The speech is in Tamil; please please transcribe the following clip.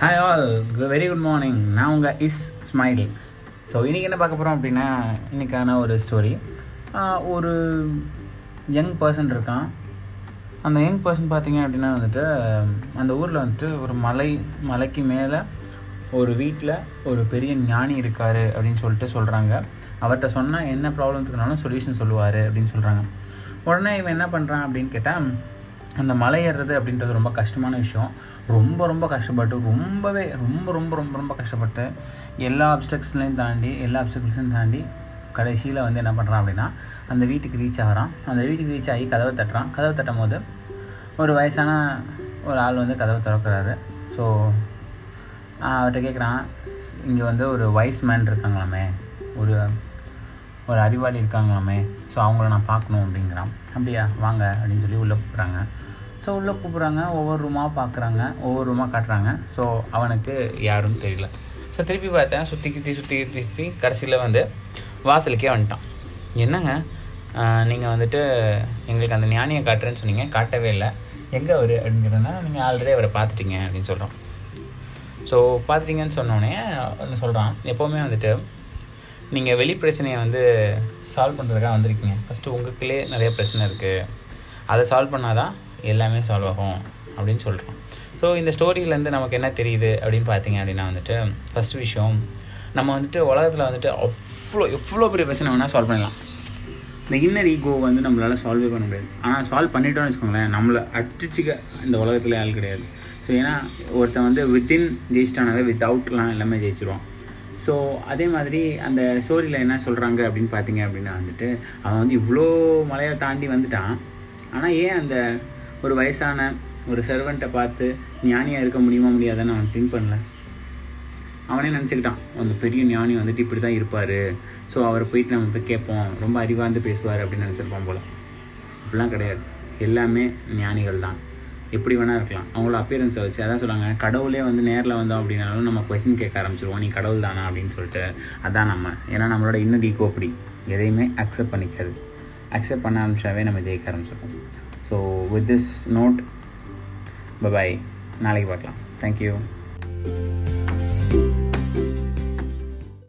Hi all very good morning நான் உங்கள் இஸ் ஸ்மைல் ஸோ இன்றைக்கி என்ன பார்க்க போகிறோம் அப்படின்னா இன்றைக்கான ஒரு ஸ்டோரி ஒரு யங் பர்சன் இருக்கான். அந்த யங் பர்சன் பார்த்தீங்க அப்படின்னா வந்துட்டு அந்த ஊரில் வந்துட்டு ஒரு மலை மலைக்கு மேலே ஒரு வீட்டில் ஒரு பெரிய ஞானி இருக்கார் அப்படின்னு சொல்லிட்டு சொல்கிறாங்க அவர்கிட்ட சொன்னால் என்ன ப்ராப்ளத்துக்குனாலும் சொல்யூஷன் சொல்லுவார் அப்படின்னு சொல்கிறாங்க உடனே இவன் என்ன பண்ணுறான் அப்படின்னு கேட்டால் அந்த மலை ஏறுறது அப்படின்றது ரொம்ப கஷ்டமான விஷயம். ரொம்ப ரொம்ப கஷ்டப்பட்டு ரொம்பவே ரொம்ப ரொம்ப ரொம்ப ரொம்ப கஷ்டப்பட்டு எல்லா அப்டக்ஸ்லையும் தாண்டி எல்லா அப்டக்கிள்ஸையும் தாண்டி கடைசியில் வந்து என்ன பண்ணுறான் அப்படின்னா அந்த வீட்டுக்கு ரீச் ஆகிறான். அந்த வீட்டுக்கு ரீச் ஆகி கதவை தட்டுறான். கதவை தட்டும் போது ஒரு வயசான ஒரு ஆள் வந்து கதவை திறக்கிறாரு. ஸோ அவர்கிட்ட கேட்குறான் இங்கே வந்து ஒரு வைஸ் மேன் இருக்காங்களாமே. ஒரு ஒரு அறிவாளி இருக்காங்களாமே. ஸோ அவங்கள நான் பார்க்கணும் அப்படிங்கிறான். அப்படியா வாங்க அப்படின்னு சொல்லி உள்ளே கூப்பிட்றாங்க ஸோ உள்ளே கூப்பிட்றாங்க ஒவ்வொரு ரூமாக பார்க்குறாங்க ஒவ்வொரு ரூமாக காட்டுறாங்க. ஸோ அவனுக்கு யாரும் தெரியல. ஸோ திருப்பி பார்த்தேன் சுற்றி சுற்றி சுற்றி சுற்றி கடைசியில் வந்து வாசலுக்கே வந்துட்டான். என்னங்க? நீங்கள் வந்துட்டு எங்களுக்கு அந்த ஞானியை காட்டுறேன்னு சொன்னீங்க காட்டவே இல்லை. எங்கே அவர் அப்படிங்கிறதுனா நீங்கள் ஆல்ரெடி அவரை பார்த்துட்டீங்க அப்படின்னு சொல்கிறோம் ஸோ பார்த்துட்டீங்கன்னு சொன்னோடனே சொல்கிறான் எப்போவுமே வந்துட்டு நீங்கள் வெளி பிரச்சனையை வந்து சால்வ் பண்ணுறதுக்காக வந்திருக்கீங்க. ஃபஸ்ட்டு உங்களுக்குள்ளே நிறைய பிரச்சனை இருக்குது அதை சால்வ் பண்ணால் தான் எல்லாமே சால்வ் ஆகும் அப்படின்னு சொல்கிறோம் ஸோ இந்த ஸ்டோரியிலேருந்து நமக்கு என்ன தெரியுது அப்படின்னு பார்த்தீங்க அப்படின்னா வந்துட்டு ஃபஸ்ட் விஷயம் நம்ம வந்துட்டு உலகத்தில் வந்துட்டு அவ்வளோ எவ்வளோ பெரிய பிரச்சனை வேணால் சால்வ் பண்ணலாம் இந்த இன்னர் ஈகோ வந்து நம்மளால் சால்வே பண்ண முடியாது. ஆனால் சால்வ் பண்ணிட்டோம்னு வச்சுக்கோங்களேன் நம்மளை அடிச்சுக்க இந்த உலகத்தில் ஆள் கிடையாது. ஸோ ஏன்னா ஒருத்தன் வந்து வித்தின் ஜெயிச்சிட்டானதை வித் அவுட்லாம் எல்லாமே ஜெயிச்சிருவான். ஸோ அதே மாதிரி அந்த ஸ்டோரியில் என்ன சொல்கிறாங்க அப்படின்னு பார்த்தீங்க அப்படின்னா வந்துட்டு அவன் வந்து இவ்வளோ மலையை தாண்டி வந்துட்டான். ஆனால் ஏன் அந்த ஒரு வயசான ஒரு சர்வெண்ட்டை பார்த்து ஞானியாக இருக்க முடியுமா முடியாதுன்னு அவன் திங்க் பண்ணல. அவனே நினச்சிக்கிட்டான் அந்த பெரிய ஞானி வந்துட்டு இப்படி தான் இருப்பார். ஸோ அவரை போயிட்டு நம்ம போய் கேட்போம். ரொம்ப அறிவார்ந்து பேசுவார் அப்படின்னு நினச்சிருப்பான் போல். அப்படிலாம் கிடையாது. எல்லாமே ஞானிகள் தான். எப்படி வேணால் இருக்கலாம். அவங்களோட அப்பியரன்ஸை வச்சு அதான் சொல்லுவாங்க கடவுளே வந்து நேரில் வந்தோம் அப்படின்னாலும் நம்ம கொஸ்டின் கேட்க ஆரம்பிச்சிருவோம். நீ கடவுள் தானா? அப்படின்னு சொல்லிட்டு. அதான் நம்ம. ஏன்னா நம்மளோட இன்னும் ஈகோ அப்படி. எதையுமே அக்செப்ட் பண்ணிக்காது. அக்செப்ட் பண்ண ஆரம்பிச்சாவே நம்ம ஜெயிக்க ஆரம்பிச்சிருக்கோம் so with this note bye bye நாளைக்கு பார்க்கலாம். Thank you